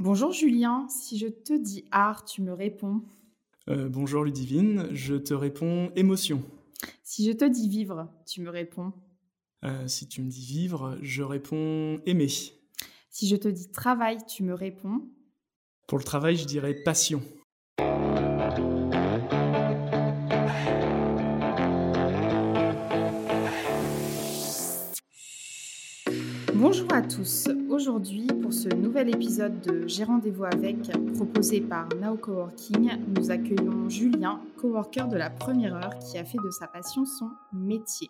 Bonjour Julien, si je te dis art, tu me réponds. Euh, bonjour Ludivine, je te réponds émotion. Si je te dis vivre, tu me réponds. Euh, si tu me dis vivre, je réponds aimer. Si je te dis travail, tu me réponds. Pour le travail, je dirais passion. Bonjour à tous. Aujourd'hui, pour ce nouvel épisode de J'ai rendez-vous avec, proposé par Now Coworking, nous accueillons Julien, coworker de la première heure, qui a fait de sa passion son métier.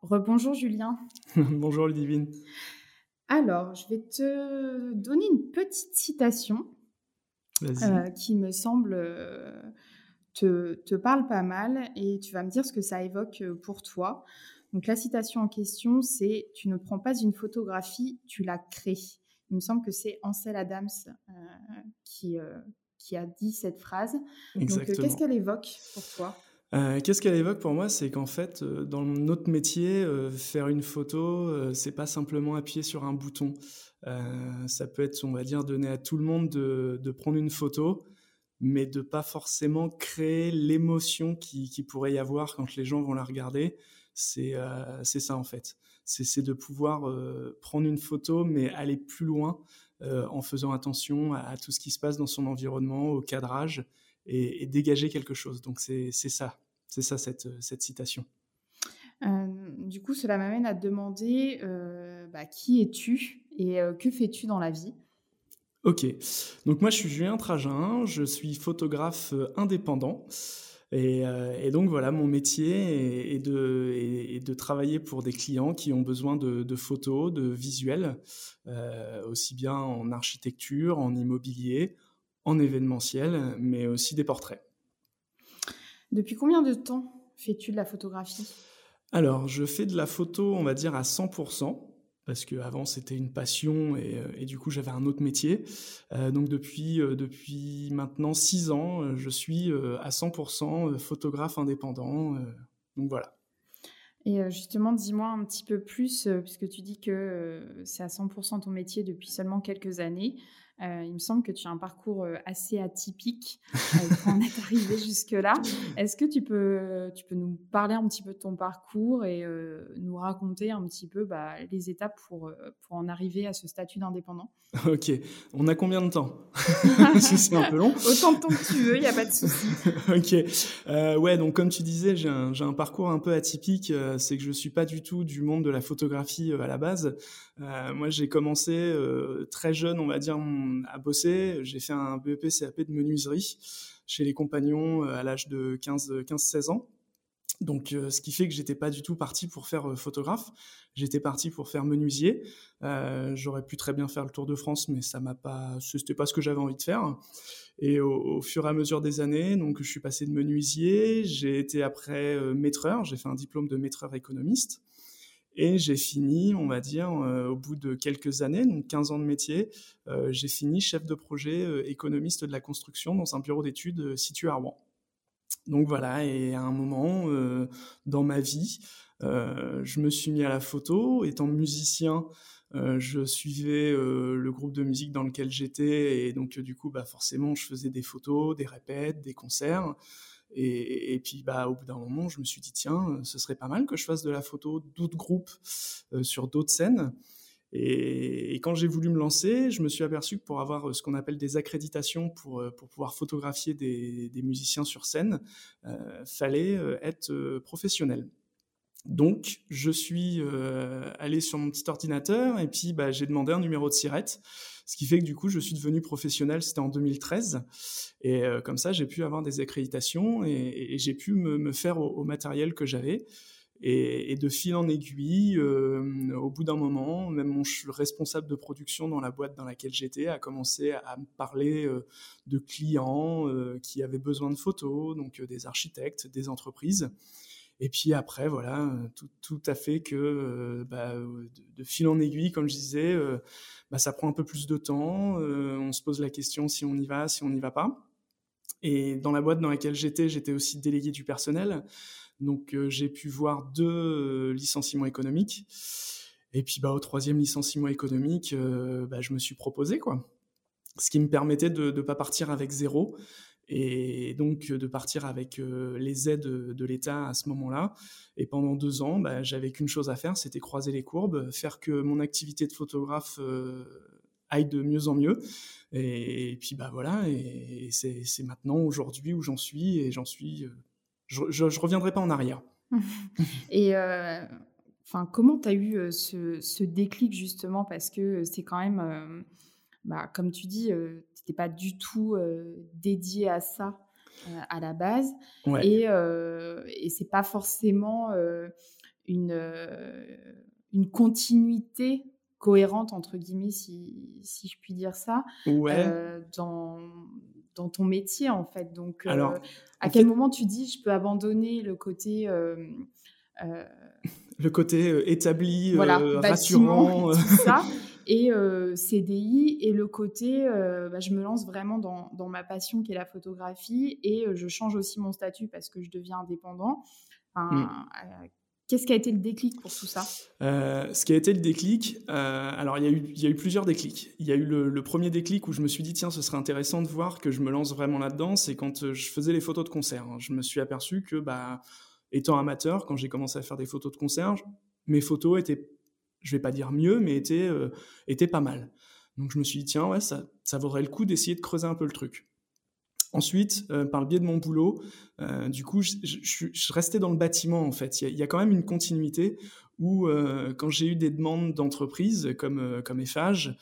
Rebonjour Julien. Bonjour Ludivine. Alors, je vais te donner une petite citation euh, qui me semble euh, te, te, parle pas mal et tu vas me dire ce que ça évoque euh, pour toi. Donc la citation en question, c'est Tu ne prends pas une photographie, tu la crées. Il me semble que c'est Ansel Adams euh, qui, euh, qui a dit cette phrase. Donc qu'est-ce qu'elle évoque pour toi? Euh, Qu'est-ce qu'elle évoque pour moi? C'est qu'en fait, dans notre métier, faire une photo, c'est pas simplement appuyer sur un bouton. ça peut être, on va dire, donner à tout le monde de, de prendre une photo, mais de pas forcément créer l'émotion qui, qui, pourrait y avoir quand les gens vont la regarder. Euh, c'est ça en fait. C'est de pouvoir euh, prendre une photo, mais aller plus loin euh, en faisant attention à, tout ce qui se passe dans son environnement, au cadrage, et, dégager quelque chose. Donc c'est ça, c'est ça cette, cette citation. du coup, cela m'amène à te demander bah, qui es-tu et que fais-tu dans la vie? Ok, donc moi je suis Julien Tragin, je suis photographe indépendant. Euh, et, donc voilà, mon métier est, de, de, travailler pour des clients qui ont besoin de, photos, de visuels, euh, aussi bien en architecture, en immobilier, en événementiel, mais aussi des portraits. Depuis combien de temps fais-tu de la photographie? Alors, je fais de la photo, on va dire, à 100% parce qu'avant c'était une passion et, euh, du coup j'avais un autre métier. Euh, donc depuis, euh, depuis maintenant six ans, je suis à 100% photographe indépendant. donc voilà. Et justement, dis-moi un petit peu plus, puisque tu dis que c'est à 100% ton métier depuis seulement quelques années. Euh, il me semble que tu as un parcours euh, assez atypique euh, pour en être arrivé jusque-là. Est-ce que tu peux, tu peux nous parler un petit peu de ton parcours et nous raconter un petit peu bah, les étapes pour, pour en arriver à ce statut d'indépendant? Ok. On a combien de temps? C'est un peu long. Autant de temps que tu veux, il n'y a pas de souci. ok. ouais, donc comme tu disais, j'ai un, un, parcours un peu atypique. C'est que je ne suis pas du tout du monde de la photographie à la base. Moi, j'ai commencé très jeune, on va dire, à bosser. J'ai fait un BEP CAP de menuiserie chez les compagnons euh, à l'âge de 15-16 ans. Donc, euh, ce qui fait que j'étais pas du tout parti pour faire euh, photographe. J'étais parti pour faire menuisier. J'aurais pu très bien faire le Tour de France, mais ça m'a pas, c'était pas ce que j'avais envie de faire. Et au, fur et à mesure des années, donc je suis passé de menuisier. J'ai été après maîtreur. J'ai fait un diplôme de maîtreur économiste. Et j'ai fini, on va dire, euh, au bout de quelques années, donc 15 ans de métier, euh, j'ai fini chef de projet euh, économiste de la construction dans un bureau d'études situé à Rouen. Donc voilà, et à un moment dans ma vie, je me suis mis à la photo. Étant musicien, je suivais le groupe de musique dans lequel j'étais, et donc du coup, bah, forcément, je faisais des photos, des répètes, des concerts. Et, puis, bah, au bout d'un moment, je me suis dit, tiens, ce serait pas mal que je fasse de la photo d'autres groupes euh, sur d'autres scènes. Et, quand j'ai voulu me lancer, je me suis aperçu que pour avoir euh, ce qu'on appelle des accréditations pour, euh, pour pouvoir photographier des, musiciens sur scène, euh, fallait être professionnel. Donc, je suis allé sur mon petit ordinateur et puis bah, j'ai demandé un numéro de sirette. Ce qui fait que du coup, je suis devenu professionnel, c'était en 2013. Et euh, comme ça, j'ai pu avoir des accréditations et, j'ai pu me, faire au, matériel que j'avais. Et, de fil en aiguille, euh, au bout d'un moment, même mon responsable de production dans la boîte dans laquelle j'étais a commencé à, me parler euh, de clients qui avaient besoin de photos, donc des architectes, des entreprises. Et puis après, voilà, tout, tout a fait que bah, de, fil en aiguille, comme je disais, bah, ça prend un peu plus de temps. on se pose la question si on y va, si on n'y va pas. Et dans la boîte dans laquelle j'étais, j'étais aussi délégué du personnel. Donc j'ai pu voir deux licenciements économiques. Et puis bah, au troisième licenciement économique, bah, je me suis proposé. quoi. ce qui me permettait de ne pas partir avec zéro et donc de partir avec les aides de, l'État à ce moment-là. Et pendant deux ans, bah, j'avais qu'une chose à faire, c'était croiser les courbes, faire que mon activité de photographe aille de mieux en mieux. Et, puis bah voilà, et, c'est maintenant aujourd'hui où j'en suis, et j'en suis, je, je, reviendrai pas en arrière. et comment tu as eu ce, ce, déclic justement? Parce que c'est quand même, bah, comme tu dis pas du tout dédié à ça à la base. Et, et c'est pas forcément une, une continuité cohérente, entre guillemets, si, si je puis dire ça, dans, dans ton métier, en fait. Donc, Alors, à quel moment tu dis, je peux abandonner le côté... le côté établi, rassurant. Tout ça, et euh, CDI et le côté, euh, bah, je me lance vraiment dans, dans, ma passion qui est la photographie et euh, je change aussi mon statut parce que je deviens indépendant. Mmh. Qu'est-ce qui a été le déclic pour tout ça? Ce qui a été le déclic, alors il y, a eu, il y, a eu, plusieurs déclics. Il y a eu le, premier déclic où je me suis dit, tiens, ce serait intéressant de voir que je me lance vraiment là-dedans, c'est quand je faisais les photos de concert. Je me suis aperçu que, bah, étant amateur, quand j'ai commencé à faire des photos de concert, mes photos étaient je vais pas dire mieux, mais était, euh, était pas mal. Donc je me suis dit, tiens, ouais, ça, ça vaudrait le coup d'essayer de creuser un peu le truc. Ensuite, euh, par le biais de mon boulot, euh, du coup, je, je, restais dans le bâtiment, en fait. Il y, a, quand même une continuité où, quand j'ai eu des demandes d'entreprises comme, comme Eiffage,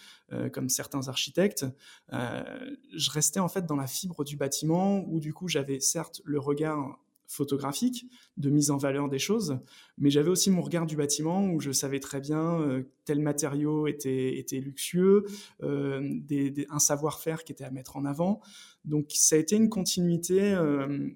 comme certains architectes, je restais en fait dans la fibre du bâtiment où, du coup, j'avais certes le regard photographique, de mise en valeur des choses, mais j'avais aussi mon regard du bâtiment où je savais très bien euh, tel matériau était, était luxueux, euh, un savoir-faire qui était à mettre en avant. Donc ça a été une continuité euh,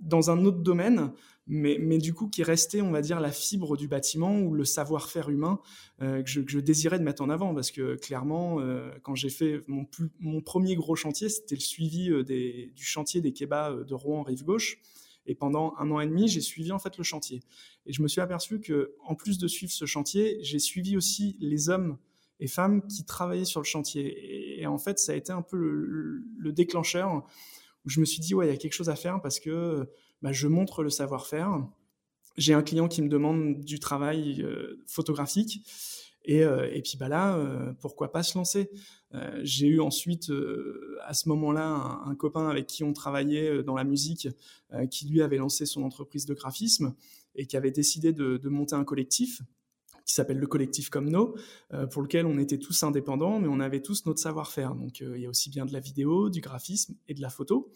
dans un autre domaine, mais, mais, du coup qui restait, on va dire, la fibre du bâtiment ou le savoir-faire humain que je, que, je, désirais de mettre en avant, parce que clairement, quand j'ai fait mon, plus, mon premier gros chantier, c'était le suivi des, du chantier des kebabs de Rouen rive gauche. Et pendant un an et demi, j'ai suivi en fait le chantier. Et je me suis aperçu que, en plus de suivre ce chantier, j'ai suivi aussi les hommes et femmes qui travaillaient sur le chantier. Et, en fait, ça a été un peu le, déclencheur où je me suis dit ouais, il y a quelque chose à faire parce que bah, je montre le savoir-faire. J'ai un client qui me demande du travail euh, photographique. Et, euh, et, puis bah là, euh, pourquoi pas se lancer? Euh, J'ai eu ensuite, à ce moment-là, un, copain avec qui on travaillait dans la musique, qui lui avait lancé son entreprise de graphisme et qui avait décidé de, de monter un collectif qui s'appelle le collectif comme nous, pour lequel on était tous indépendants, mais on avait tous notre savoir-faire. Donc il y a aussi bien de la vidéo, du graphisme et de la photo.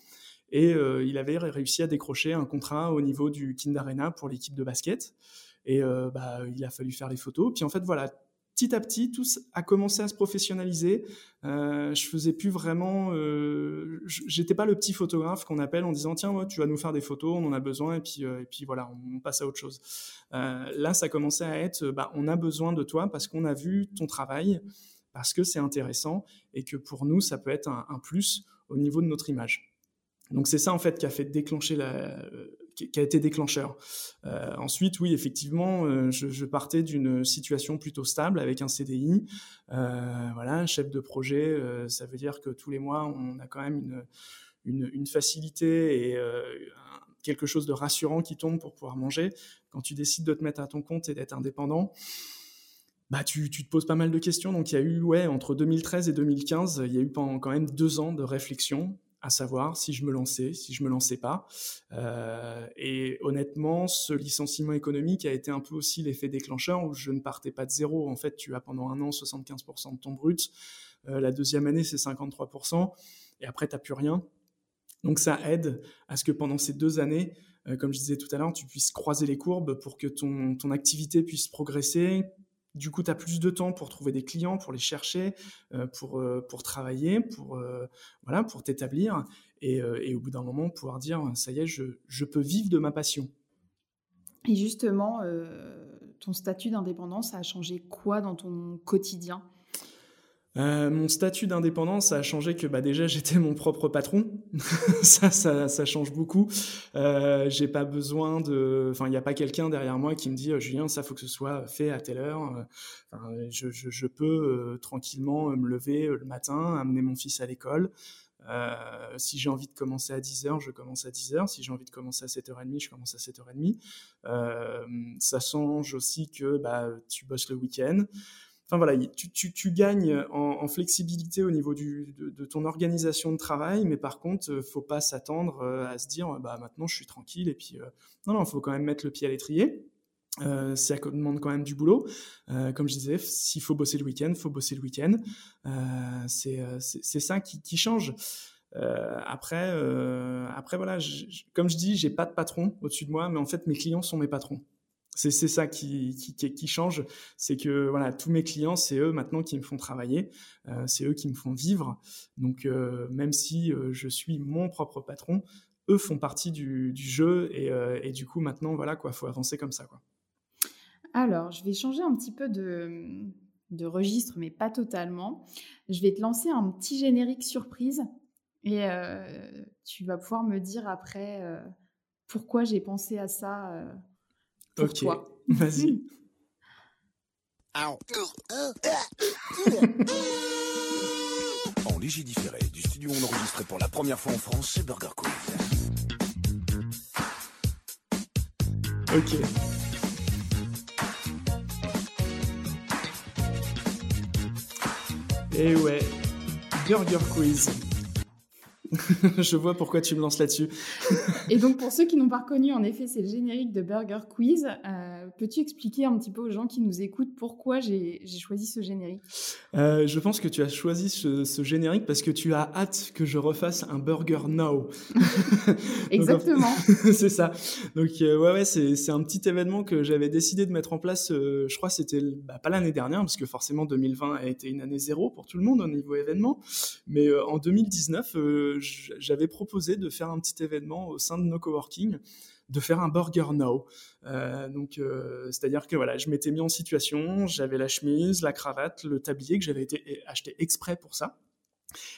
Et il avait réussi à décrocher un contrat au niveau du Kind Arena pour l'équipe de basket. Et bah, il a fallu faire les photos. Puis en fait, voilà, petit à petit, tout a commencé à se professionnaliser. Euh, je faisais plus vraiment, euh, j'étais pas le petit photographe qu'on appelle en disant tiens, tu vas nous faire des photos, on en a besoin et puis euh, voilà, on, passe à autre chose. Euh, là, ça commençait à être, bah, on a besoin de toi parce qu'on a vu ton travail, parce que c'est intéressant et que pour nous, ça peut être un, un plus au niveau de notre image. Donc c'est ça en fait qui a fait déclencher la, qui, a été déclencheur. Euh, ensuite, oui, effectivement, euh, je, partais d'une situation plutôt stable avec un CDI. Euh, voilà, chef de projet, ça veut dire que tous les mois, on a quand même une, facilité et quelque chose de rassurant qui tombe pour pouvoir manger. Quand tu décides de te mettre à ton compte et d'être indépendant, bah, tu, te poses pas mal de questions. Donc, il y a eu, ouais, entre 2013 et 2015, il y a eu quand même deux ans de réflexion à savoir si je me lançais, si je me lançais pas. Euh, et honnêtement, ce licenciement économique a été un peu aussi l'effet déclencheur où je ne partais pas de zéro. En fait, tu as pendant un an 75% de ton brut. Euh, la deuxième année, c'est 53%. Et après, tu n'as plus rien. Donc ça aide à ce que pendant ces deux années, euh, comme je disais tout à l'heure, tu puisses croiser les courbes pour que ton, ton activité puisse progresser, du coup, tu as plus de temps pour trouver des clients, pour les chercher, euh, pour, euh, pour travailler, pour euh, voilà, pour t'établir et, au bout d'un moment pouvoir dire ça y est, je, peux vivre de ma passion. Et justement, ton statut d'indépendance a changé quoi dans ton quotidien? Euh, mon statut d'indépendant, ça a changé que bah, déjà j'étais mon propre patron. ça, ça, ça, change beaucoup. Euh, j'ai pas besoin de, enfin il n'y a pas quelqu'un derrière moi qui me dit Julien, ça faut que ce soit fait à telle heure. Je, peux tranquillement me lever le matin, amener mon fils à l'école. Euh, si j'ai envie de commencer à 10h, je commence à 10h. Si j'ai envie de commencer à 7h30, je commence à 7h30. Euh, ça change aussi que bah, tu bosses le week-end. Enfin voilà, tu, gagnes en, en, flexibilité au niveau de, ton organisation de travail, mais par contre, euh, faut pas s'attendre euh, à se dire bah maintenant je suis tranquille et puis euh, non non, faut quand même mettre le pied à l'étrier. Euh, ça demande quand même du boulot. Euh, comme je disais, s'il faut bosser le week-end, faut bosser le week-end. Euh, c'est ça qui, change. après, après voilà, comme je dis, j'ai pas de patron au-dessus de moi, mais en fait mes clients sont mes patrons. C'est ça qui, change, c'est que voilà, tous mes clients, c'est eux maintenant qui me font travailler, euh, c'est eux qui me font vivre. Donc euh, même si euh, je suis mon propre patron, eux font partie du, jeu et, du coup maintenant voilà quoi, faut avancer comme ça quoi. Alors, je vais changer un petit peu de registre, mais pas totalement. Je vais te lancer un petit générique surprise et tu vas pouvoir me dire après pourquoi j'ai pensé à ça Ok, vas-y. en léger différé du studio enregistré pour la première fois en France chez Burger Quiz. Ok. Et ouais, Burger Quiz. je vois pourquoi tu me lances là-dessus. et donc, pour ceux qui n'ont pas reconnu, en effet, c'est le générique de Burger Quiz. Euh, peux-tu expliquer un petit peu aux gens qui nous écoutent pourquoi j'ai choisi ce générique? Euh, Je pense que tu as choisi ce, générique parce que tu as hâte que je refasse un Burger Now. Exactement. c'est ça. Donc, euh, ouais, ouais c'est un petit événement que j'avais décidé de mettre en place. je crois c'était bah, pas l'année dernière, parce que forcément 2020 a été une année zéro pour tout le monde au niveau événement. Mais en 2019, j'avais proposé de faire un petit événement au sein de nos coworking, de faire un burger now. Euh, donc, euh, c'est-à-dire que voilà, je m'étais mis en situation, j'avais la chemise, la cravate, le tablier que j'avais été acheté exprès pour ça.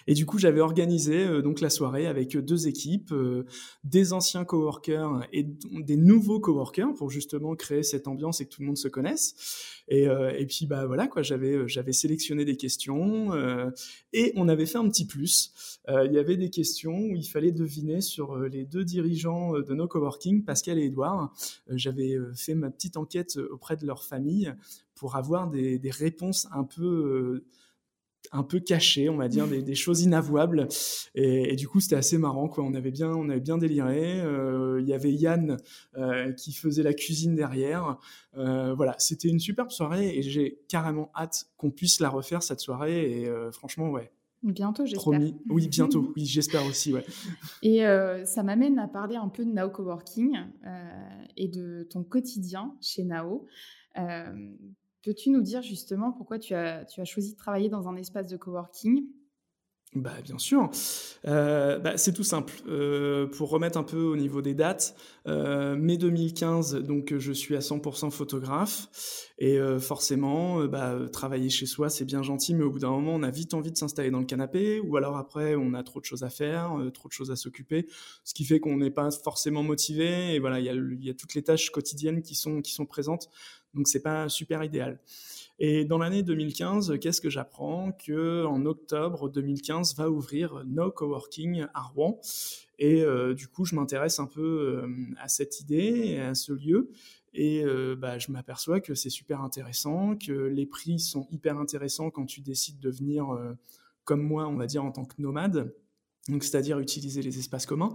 Et du coup, j'avais organisé euh, donc la soirée avec deux équipes, euh, des anciens coworkers et des nouveaux coworkers pour justement créer cette ambiance et que tout le monde se connaisse. Et, euh, et puis bah voilà quoi, j'avais j'avais sélectionné des questions et on avait fait un petit plus. il y avait des questions où il fallait deviner sur les deux dirigeants de nos coworking, Pascal et Edouard. j'avais fait ma petite enquête auprès de leur famille pour avoir des, des réponses un peu un peu cachées, on va dire, des, choses inavouables. Et, du coup, c'était assez marrant, quoi. On avait bien, on avait bien déliré. Euh, il y avait Yann euh, qui faisait la cuisine derrière. Euh, voilà, c'était une superbe soirée et j'ai carrément hâte qu'on puisse la refaire cette soirée. Et franchement, ouais. Bientôt, j'espère. Oui, bientôt. oui, j'espère aussi, ouais. Et ça m'amène à parler un peu de Nao Coworking et de ton quotidien chez Nao. Peux-tu nous dire justement pourquoi tu as, choisi de travailler dans un espace de coworking? Bah, bien sûr. Euh, bah, c'est tout simple. Euh, pour remettre un peu au niveau des dates, euh, mai 2015, donc je suis à 100% photographe. Et euh, forcément, euh, bah, travailler chez soi, c'est bien gentil, mais au bout d'un moment, on a vite envie de s'installer dans le canapé. Ou alors après, on a trop de choses à faire, trop de choses à s'occuper. Ce qui fait qu'on n'est pas forcément motivé. Et voilà, il y a, y a, toutes les tâches quotidiennes qui sont, qui sont présentes. Donc, c'est pas super idéal. Et dans l'année 2015, qu'est-ce que j'apprends Que en octobre 2015 va ouvrir No Coworking à Rouen. Et euh, du coup, je m'intéresse un peu euh, à cette idée à ce lieu. Et euh, bah, je m'aperçois que c'est super intéressant, que les prix sont hyper intéressants quand tu décides de venir, comme moi, on va dire, en tant que nomade. Donc, c'est-à-dire utiliser les espaces communs,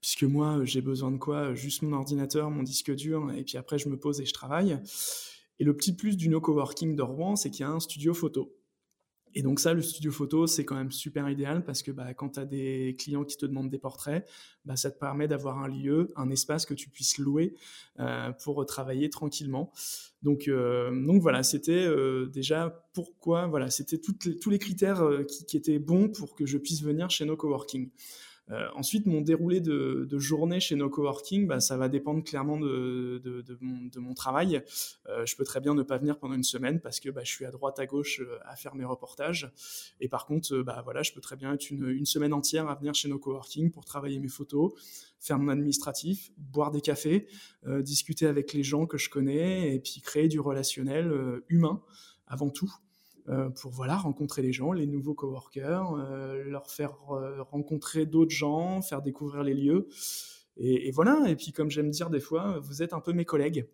puisque moi, j'ai besoin de quoi? Juste mon ordinateur, mon disque dur, et puis après, je me pose et je travaille. Et le petit plus du no coworking de Rouen, c'est qu'il y a un studio photo. Et donc ça, le studio photo, c'est quand même super idéal parce que bah, quand tu as des clients qui te demandent des portraits, bah, ça te permet d'avoir un lieu, un espace que tu puisses louer euh, pour travailler tranquillement. Donc, euh, donc voilà, c'était euh, déjà pourquoi, voilà, c'était tous les critères qui, étaient bons pour que je puisse venir chez nos coworking. Ensuite, mon déroulé de, journée chez nos coworking, bah, ça va dépendre clairement de, mon, travail. je peux très bien ne pas venir pendant une semaine parce que bah, je suis à droite, à gauche à faire mes reportages. Et par contre, bah, voilà, je peux très bien être une, semaine entière à venir chez nos coworking pour travailler mes photos, faire mon administratif, boire des cafés, euh, discuter avec les gens que je connais et puis créer du relationnel euh, humain avant tout. Euh, pour voilà rencontrer les gens, les nouveaux coworkers, leur faire rencontrer d'autres gens, faire découvrir les lieux. Et, et, voilà. Et puis comme j'aime dire des fois, vous êtes un peu mes collègues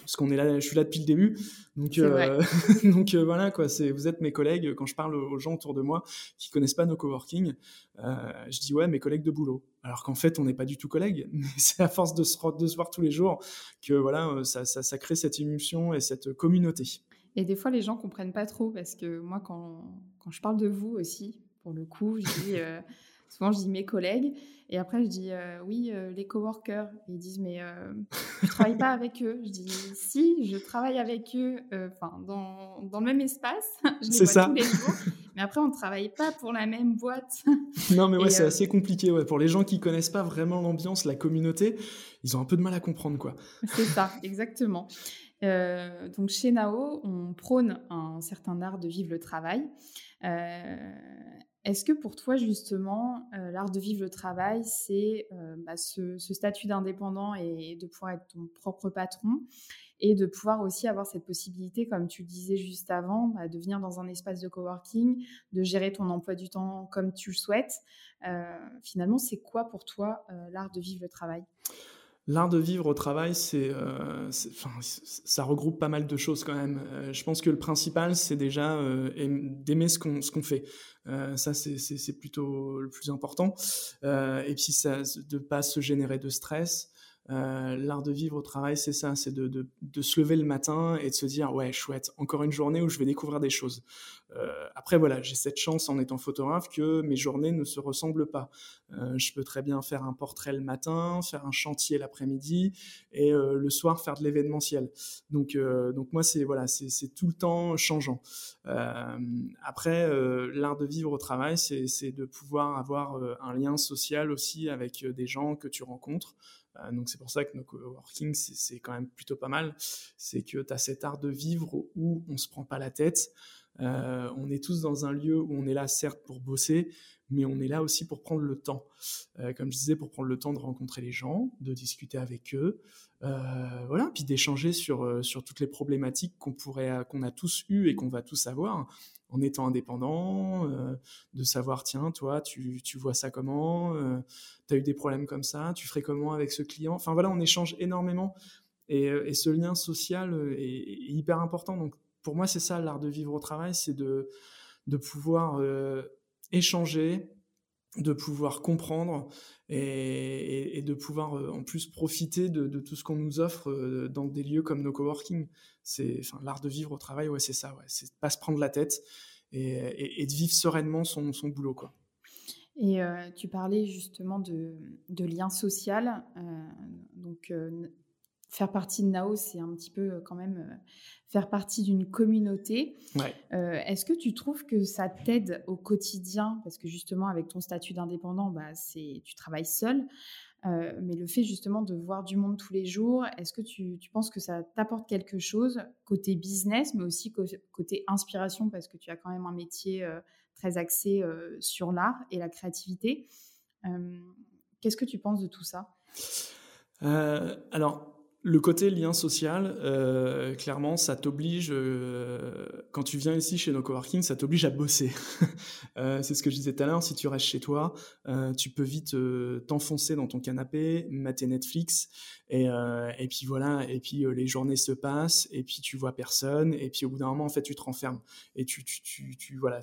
parce qu'on est là, je suis là depuis le début. Donc, euh, donc euh, voilà quoi. C'est, vous êtes mes collègues. Quand je parle aux gens autour de moi qui connaissent pas nos coworking, euh, je dis ouais, mes collègues de boulot. Alors qu'en fait, on n'est pas du tout collègues. Mais c'est à force de se, de se voir tous les jours que voilà, ça, ça, ça crée cette émulsion et cette communauté. Et des fois, les gens comprennent pas trop parce que moi, quand, quand je parle de vous aussi, pour le coup, je dis Souvent, je dis mes collègues. Et après, je dis euh, oui, euh, les coworkers. Ils disent mais euh, je travaille pas avec eux. Je dis si, je travaille avec eux. Enfin, dans, dans, le même espace. je les vois ça. tous les jours. Mais après, on ne travaille pas pour la même boîte. non, mais ouais, c'est assez compliqué. Ouais. Pour les gens qui connaissent pas vraiment l'ambiance, la communauté, ils ont un peu de mal à comprendre quoi. c'est ça, exactement. Donc chez Nao, on prône un certain art de vivre le travail. Est-ce que pour toi, justement, euh, l'art de vivre le travail, c'est euh, bah, ce, statut d'indépendant et de pouvoir être ton propre patron et de pouvoir aussi avoir cette possibilité, comme tu le disais juste avant, bah, de venir dans un espace de coworking, de gérer ton emploi du temps comme tu le souhaites? Euh, finalement, c'est quoi pour toi l'art de vivre le travail? L'art de vivre au travail, c'est, ça regroupe pas mal de choses quand même. je pense que le principal, c'est déjà d'aimer ce qu'on, fait. Euh, ça, c'est plutôt le plus important. Euh, et puis, ça, de pas se générer de stress. Euh, l'art de vivre au travail, c'est ça, c'est de, se lever le matin et de se dire ouais chouette, encore une journée où je vais découvrir des choses. Euh, après voilà, j'ai cette chance en étant photographe que mes journées ne se ressemblent pas. Euh, je peux très bien faire un portrait le matin, faire un chantier l'après-midi et le soir faire de l'événementiel. Donc donc moi c'est voilà, c'est tout le temps changeant. après l'art de vivre au travail, c'est de pouvoir avoir un lien social aussi avec des gens que tu rencontres. Euh, donc c'est pour ça que nos coworking, c'est quand même plutôt pas mal. C'est que tu as cet art de vivre où on se prend pas la tête. Euh, on est tous dans un lieu où on est là certes pour bosser, mais on est là aussi pour prendre le temps. Euh, comme je disais, pour prendre le temps de rencontrer les gens, de discuter avec eux, voilà, puis d'échanger sur, sur toutes les problématiques qu'on pourrait, qu'on a tous eues et qu'on va tous avoir en étant indépendant, euh, de savoir, tiens, toi, tu, vois ça comment, euh, tu as eu des problèmes comme ça, tu ferais comment avec ce client? Enfin voilà, on échange énormément et, euh, ce lien social est, hyper important. Donc pour moi, c'est ça l'art de vivre au travail, c'est de, de pouvoir échanger, de pouvoir comprendre et, de pouvoir euh, en plus profiter de, tout ce qu'on nous offre euh, dans des lieux comme nos coworking. C'est enfin, l'art de vivre au travail, ouais, c'est ça, ouais, c'est pas se prendre la tête et, de vivre sereinement son, son boulot, quoi. Et euh, tu parlais justement de, de lien social. donc, faire partie de Nao, c'est un petit peu quand même faire partie d'une communauté. Euh, est-ce que tu trouves que ça t'aide au quotidien? Parce que justement, avec ton statut d'indépendant, bah, tu travailles seul. Euh, mais le fait justement de voir du monde tous les jours, est-ce que tu, penses que ça t'apporte quelque chose côté business, mais aussi côté inspiration, parce que tu as quand même un métier euh, très axé sur l'art et la créativité. Qu'est-ce que tu penses de tout ça? Alors, le côté lien social, euh, clairement, ça t'oblige, euh, quand tu viens ici chez nos coworking, ça t'oblige à bosser. euh, c'est ce que je disais tout à l'heure, si tu restes chez toi, tu peux vite t'enfoncer dans ton canapé, mater Netflix, et, et puis voilà, et puis les journées se passent, et puis tu vois personne, et puis au bout d'un moment, en fait, tu te renfermes, et tu, tu, tu, voilà,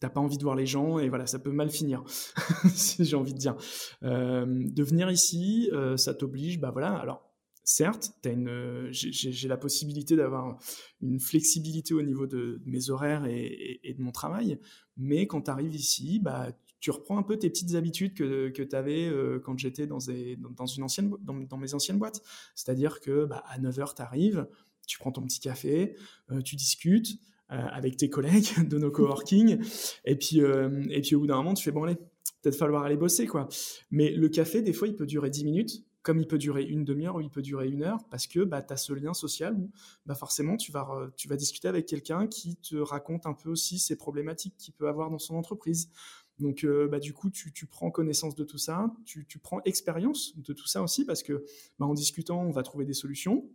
t'as pas envie de voir les gens et voilà ça peut mal finir si j'ai envie de dire de venir ici ça t'oblige bah voilà alors certes, euh, j'ai la possibilité d'avoir une flexibilité au niveau de, mes horaires et, de mon travail, mais quand tu arrives ici, bah, tu reprends un peu tes petites habitudes que, tu avais euh, quand j'étais dans, une ancienne, mes anciennes boîtes. C'est-à-dire que bah, à 9h, tu arrives, tu prends ton petit café, euh, tu discutes avec tes collègues de nos coworking, et puis, et puis au bout d'un moment, tu fais bon, allez, peut-être falloir aller bosser, quoi. Mais le café, des fois, il peut durer 10 minutes, comme il peut durer une demi-heure ou il peut durer une heure, parce que bah, tu as ce lien social où bah, forcément tu vas, tu vas discuter avec quelqu'un qui te raconte un peu aussi ses problématiques qu'il peut avoir dans son entreprise. Donc, euh, bah, du coup, tu, tu, prends connaissance de tout ça, tu, tu prends expérience de tout ça aussi, parce que bah, en discutant, on va trouver des solutions,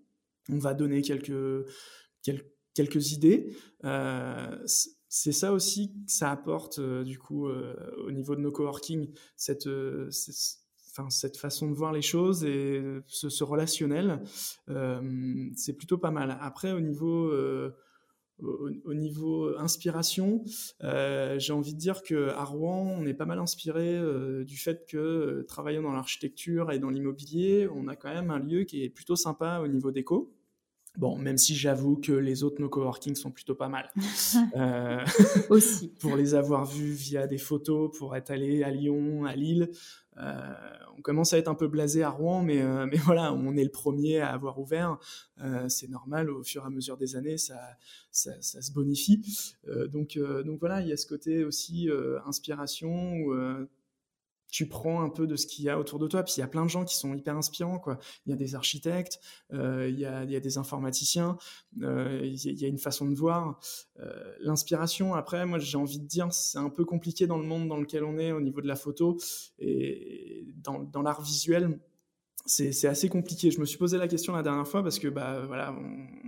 on va donner quelques, quelques, idées. Euh, c'est ça aussi que ça apporte, euh, du coup, au niveau de nos coworking, enfin, cette façon de voir les choses et ce, relationnel, c'est plutôt pas mal. Après, au niveau au, niveau inspiration, euh, j'ai envie de dire qu'à Rouen, on est pas mal inspiré euh, du fait que euh, travaillant dans l'architecture et dans l'immobilier, on a quand même un lieu qui est plutôt sympa au niveau déco. Bon, même si j'avoue que les autres no coworking sont plutôt pas mal. Aussi. pour les avoir vus via des photos, pour être allé à Lyon, à Lille, euh, on commence à être un peu blasé à Rouen, mais, euh, mais voilà, on est le premier à avoir ouvert. Euh, c'est normal, au fur et à mesure des années, ça, ça, se bonifie. donc, donc voilà, il y a ce côté aussi inspiration où tu prends un peu de ce qu'il y a autour de toi. Puis il y a plein de gens qui sont hyper inspirants. Quoi. Il y a des architectes, euh, il, y a, des informaticiens, euh, il, y a, une façon de voir. Euh, L'inspiration, après, moi j'ai envie de dire, c'est un peu compliqué dans le monde dans lequel on est au niveau de la photo et dans, dans l'art visuel. C'est assez compliqué. Je me suis posé la question la dernière fois parce que bah, voilà,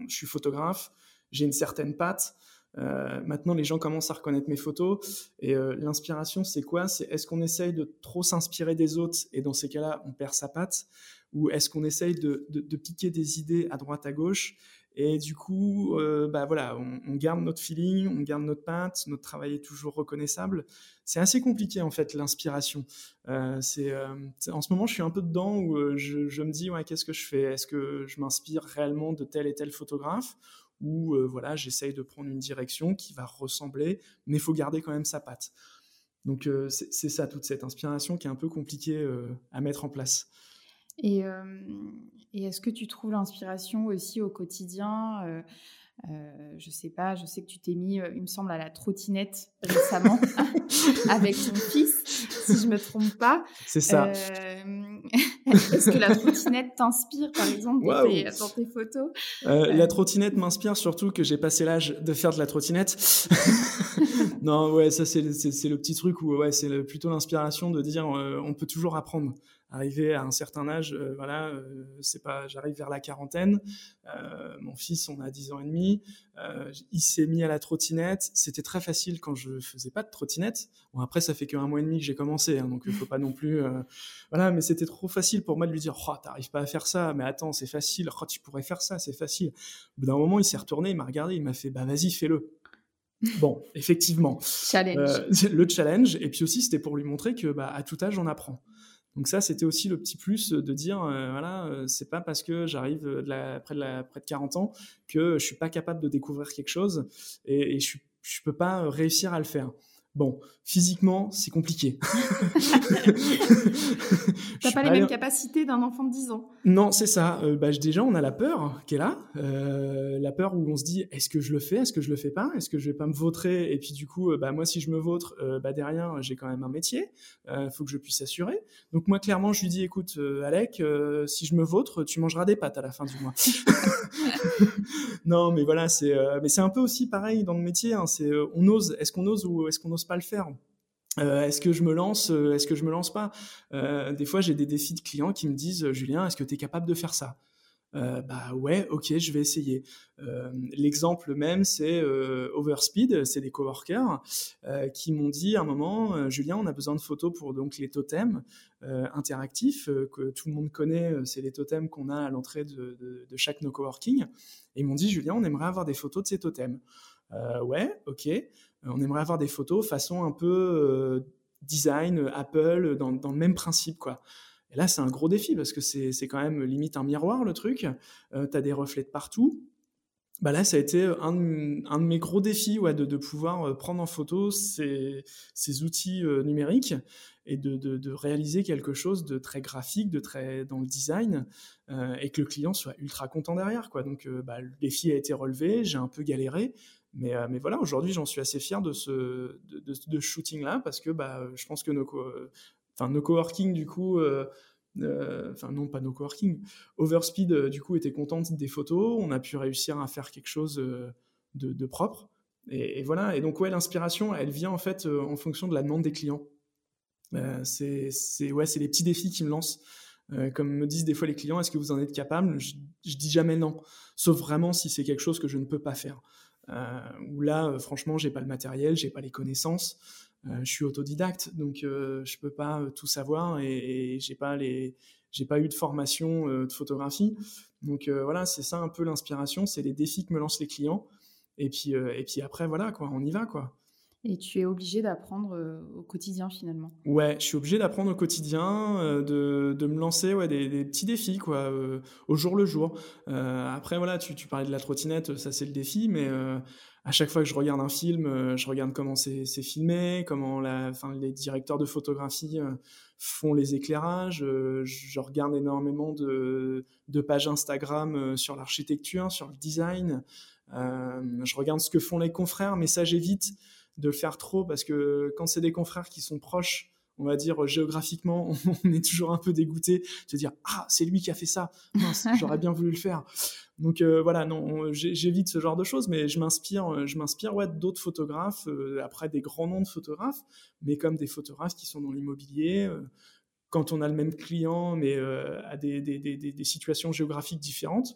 je suis photographe, j'ai une certaine patte. Euh, maintenant, les gens commencent à reconnaître mes photos. Et euh, l'inspiration, c'est quoi? C'est est-ce qu'on essaye de trop s'inspirer des autres et dans ces cas-là, on perd sa patte? Ou est-ce qu'on essaye de, piquer des idées à droite, à gauche? Et du coup, euh, bah voilà, on, garde notre feeling, on garde notre patte, notre travail est toujours reconnaissable. C'est assez compliqué en fait l'inspiration. c'est en ce moment, je suis un peu dedans où je, je me dis ouais, qu'est-ce que je fais? Est-ce que je m'inspire réellement de tel et tel photographe? Où euh, voilà, j'essaye de prendre une direction qui va ressembler, mais il faut garder quand même sa patte. Donc euh, c'est ça, toute cette inspiration qui est un peu compliquée euh, à mettre en place. Et, et est-ce que tu trouves l'inspiration aussi au quotidien euh, je sais pas, je sais que tu t'es mis, il me semble, à la trottinette récemment avec ton fils, si je me trompe pas. C'est ça. Est-ce que la trottinette t'inspire, par exemple, dans, tes, photos? Euh, La trottinette m'inspire surtout que j'ai passé l'âge de faire de la trottinette. non, ouais, ça c'est le petit truc où ouais, c'est plutôt l'inspiration de dire on peut toujours apprendre arrivé à un certain âge, euh, voilà, euh, c'est pas, j'arrive vers la quarantaine. Euh, mon fils, on a 10 ans et demi. il s'est mis à la trottinette. C'était très facile quand je faisais pas de trottinette. Bon, après, ça fait qu'un mois et demi que j'ai commencé, hein, donc il faut pas non plus, voilà. Mais c'était trop facile pour moi de lui dire, oh, t'arrives pas à faire ça. Mais attends, c'est facile. Oh, tu pourrais faire ça, c'est facile. Au bout d'un moment, il s'est retourné, il m'a regardé, il m'a fait, bah vas-y, fais-le. Bon, effectivement. Challenge. le challenge. Et puis aussi, c'était pour lui montrer que, bah, à tout âge, on apprend. Donc ça, c'était aussi le petit plus de dire, euh, voilà, euh, c'est pas parce que j'arrive près, de la, près de 40 ans que je suis pas capable de découvrir quelque chose et, et je, je peux pas réussir à le faire. Bon, physiquement, c'est compliqué. T'as pas les mêmes capacités d'un enfant de 10 ans? Non, c'est ça. Euh, bah, déjà, on a la peur qui est là. Euh, la peur où on se dit, est-ce que je le fais? Est-ce que je le fais pas? Est-ce que je vais pas me vautrer? Et puis du coup, euh, bah, moi, si je me vautre, bah, derrière, j'ai quand même un métier. Il faut que je puisse assurer. Donc moi, clairement, je lui dis, écoute, Alec, si je me vautre, tu mangeras des pâtes à la fin du mois. non, mais voilà, c'est mais c'est un peu aussi pareil dans le métier. Hein. c'est on ose. Est-ce qu'on ose ou est-ce qu'on pas le faire. Euh, est-ce que je me lance euh, Est-ce que je me lance pas? Euh, Des fois, j'ai des défis de clients qui me disent Julien, est-ce que tu es capable de faire ça? Bah ouais, ok, je vais essayer. L'exemple même, c'est Overspeed, c'est des coworkers qui m'ont dit à un moment, Julien, on a besoin de photos pour donc les totems interactifs que tout le monde connaît, c'est les totems qu'on a à l'entrée de, de, chaque no coworking. Et ils m'ont dit, Julien, on aimerait avoir des photos de ces totems. ouais, ok. Euh, on aimerait avoir des photos façon un peu euh, design, Apple, dans, le même principe, quoi. Et là, c'est un gros défi parce que c'est quand même limite un miroir, le truc. Euh, tu as des reflets de partout. Bah là, ça a été un de, mes gros défis ouais, de, pouvoir prendre en photo ces, outils numériques et de, réaliser quelque chose de très graphique, de très dans le design, et que le client soit ultra content derrière. Quoi. Donc, bah, le défi a été relevé, j'ai un peu galéré, Mais, mais voilà, aujourd'hui, j'en suis assez fier de ce shooting-là parce que bah, je pense que nos, enfin, nos coworking, du coup, enfin non pas nos coworking, Overspeed du coup était contente des photos, on a pu réussir à faire quelque chose de, propre. Et, voilà, et donc ouais, l'inspiration, elle vient en fait en fonction de la demande des clients. c'est ouais, les petits défis qui me lancent. comme me disent des fois les clients, est-ce que vous en êtes capable? Je, dis jamais non, sauf vraiment si c'est quelque chose que je ne peux pas faire. Euh, où là, franchement, j'ai pas le matériel, j'ai pas les connaissances. Euh, je suis autodidacte, donc euh, je peux pas euh, tout savoir et, et j'ai pas les j'ai pas eu de formation de photographie. Donc voilà, c'est ça un peu l'inspiration, c'est les défis que me lancent les clients. Et puis, et puis après, voilà, quoi, on y va, quoi. Et tu es obligé d'apprendre au quotidien finalement. Ouais, je suis obligé d'apprendre au quotidien, de, de, me lancer ouais, des, des, petits défis quoi, au jour le jour. après voilà, tu, tu, parlais de la trottinette, ça c'est le défi, mais à chaque fois que je regarde un film, euh, je regarde comment c'est filmé, comment la, enfin, les directeurs de photographie euh, font les éclairages. Euh, je regarde énormément de, de pages Instagram sur l'architecture, sur le design. je regarde ce que font les confrères, mais ça j'évite de le faire trop parce que quand c'est des confrères qui sont proches on va dire géographiquement, on est toujours un peu dégoûté de se dire ah c'est lui qui a fait ça, j'aurais bien voulu le faire. Donc euh, voilà, non, j'évite ce genre de choses, mais je m'inspire, euh, je m'inspire ouais, d'autres photographes, euh, après des grands noms de photographes, mais comme des photographes qui sont dans l'immobilier. quand on a le même client, mais à des situations géographiques différentes,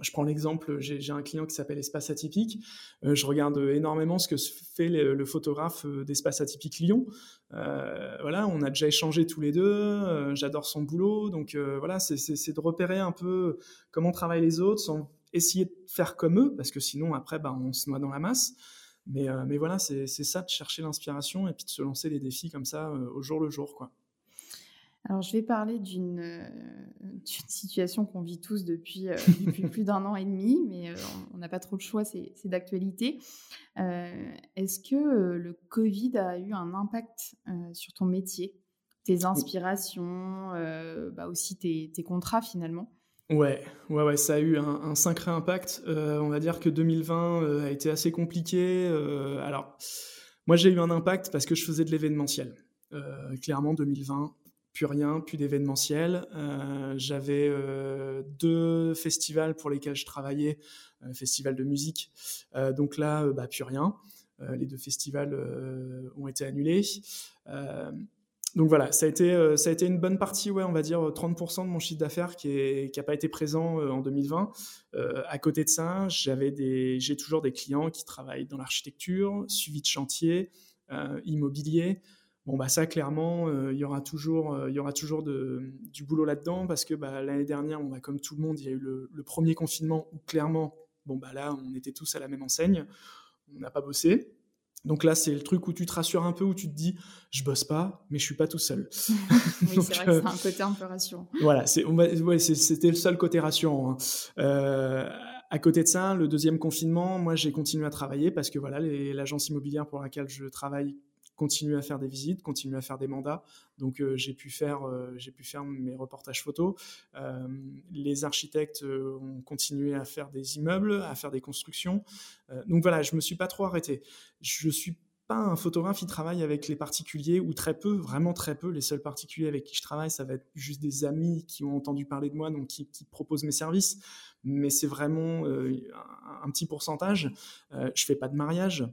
je prends l'exemple, j'ai un client qui s'appelle Espace Atypique. Euh, je regarde énormément ce que fait le, photographe euh, d'Espace Atypique Lyon. Euh, voilà, on a déjà échangé tous les deux. J'adore son boulot, donc voilà, c'est de repérer un peu comment travaillent les autres, sans essayer de faire comme eux, parce que sinon après, bah, on se noie dans la masse. Mais, mais voilà, c'est ça de chercher l'inspiration et puis de se lancer des défis comme ça au jour le jour, quoi. Alors, je vais parler d'une euh, situation qu'on vit tous depuis, euh, plus d'un an et demi, mais euh, on n'a pas trop le choix, c'est d'actualité. Est-ce que le Covid a eu un impact sur ton métier, tes inspirations, bah aussi tes, contrats finalement? Ouais, ouais, ouais, ça a eu un, un sacré impact. on va dire que 2020 a été assez compliqué. alors, moi, j'ai eu un impact parce que je faisais de l'événementiel. clairement, 2020, plus rien, plus d'événementiel. Euh, j'avais euh, deux festivals pour lesquels je travaillais, euh, festival de musique. donc là, bah, plus rien. les deux festivals ont été annulés. donc voilà, ça a, été, ça a été une bonne partie, ouais, on va dire 30% de mon chiffre d'affaires qui n'a pas été présent en 2020. à côté de ça, j'ai toujours des clients qui travaillent dans l'architecture, suivi de chantier, immobilier. Bon, bah ça, clairement, euh, il y aura toujours, euh, il y aura toujours de, du boulot là-dedans parce que bah, l'année dernière, on, comme tout le monde, il y a eu le, premier confinement où clairement, bon, bah là, on était tous à la même enseigne, on n'a pas bossé. Donc là, c'est le truc où tu te rassures un peu, où tu te dis, je bosse pas, mais je suis pas tout seul. oui, c'est vrai que c'est un côté un peu rassurant. Voilà, c'était le seul côté rassurant. Hein. Euh, à côté de ça, le deuxième confinement, moi, j'ai continué à travailler parce que voilà, l'agence immobilière pour laquelle je travaille continuer à faire des visites, continuer à faire des mandats. Donc euh, j'ai pu faire euh, j'ai pu faire mes reportages photos. Euh, les architectes ont continué à faire des immeubles, à faire des constructions. donc voilà, je me suis pas trop arrêté. Je suis pas un photographe qui travaille avec les particuliers ou très peu, vraiment très peu. Les seuls particuliers avec qui je travaille, ça va être juste des amis qui ont entendu parler de moi, donc qui, proposent mes services. Mais c'est vraiment un, petit pourcentage. je fais pas de mariage.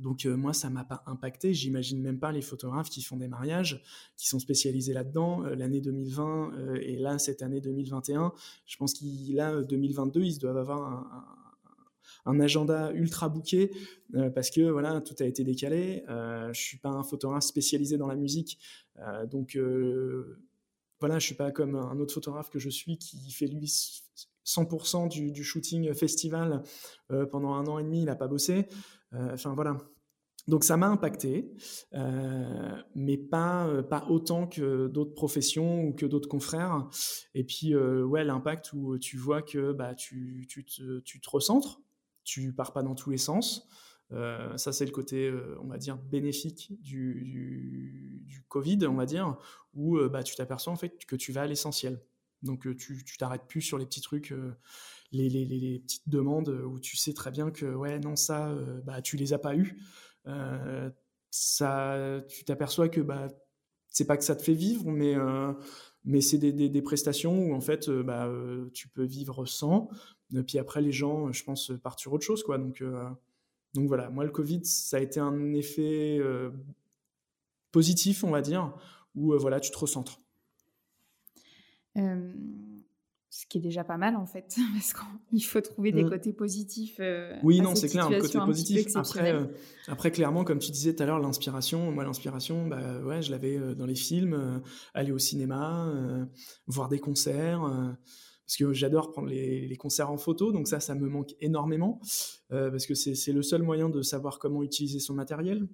Donc euh, moi, ça m'a pas impacté. J'imagine même pas les photographes qui font des mariages, qui sont spécialisés là-dedans. Euh, l'année 2020 euh, et là cette année 2021, je pense qu'il là 2022, ils doivent avoir un, agenda ultra bouqué parce que voilà, tout a été décalé. je suis pas un photographe spécialisé dans la musique, donc voilà, je suis pas comme un autre photographe que je suis qui fait lui 100% du, du, shooting festival pendant un an et demi, il a pas bossé. Euh, enfin voilà. Donc ça m'a impacté, euh, mais pas, euh, pas autant que d'autres professions ou que d'autres confrères. Et puis, ouais, l'impact où tu vois que bah, tu, tu, te, tu te recentres, tu pars pas dans tous les sens. ça, c'est le côté, on va dire, bénéfique du, du, Covid, on va dire, où bah, tu t'aperçois en fait que tu vas à l'essentiel. Donc tu t'arrêtes plus sur les petits trucs, les, petites demandes où tu sais très bien que ouais non ça bah tu les as pas eu. ça, tu t'aperçois que bah c'est pas que ça te fait vivre, mais mais c'est des, des, prestations où en fait bah, tu peux vivre sans. Puis après les gens, je pense, partent sur autre chose quoi. Donc donc voilà, moi le Covid ça a été un effet positif on va dire où voilà tu te recentres ce qui est déjà pas mal en fait, parce qu'il faut trouver des mmh. côtés positifs. Euh, oui, non, c'est clair, un côté positif. Après, euh, après, clairement, comme tu disais tout à l'heure, l'inspiration, moi, l'inspiration, bah, ouais, je l'avais dans les films, aller au cinéma, voir des concerts. parce que j'adore prendre les, les, concerts en photo, donc ça, ça me manque énormément, parce que c'est le seul moyen de savoir comment utiliser son matériel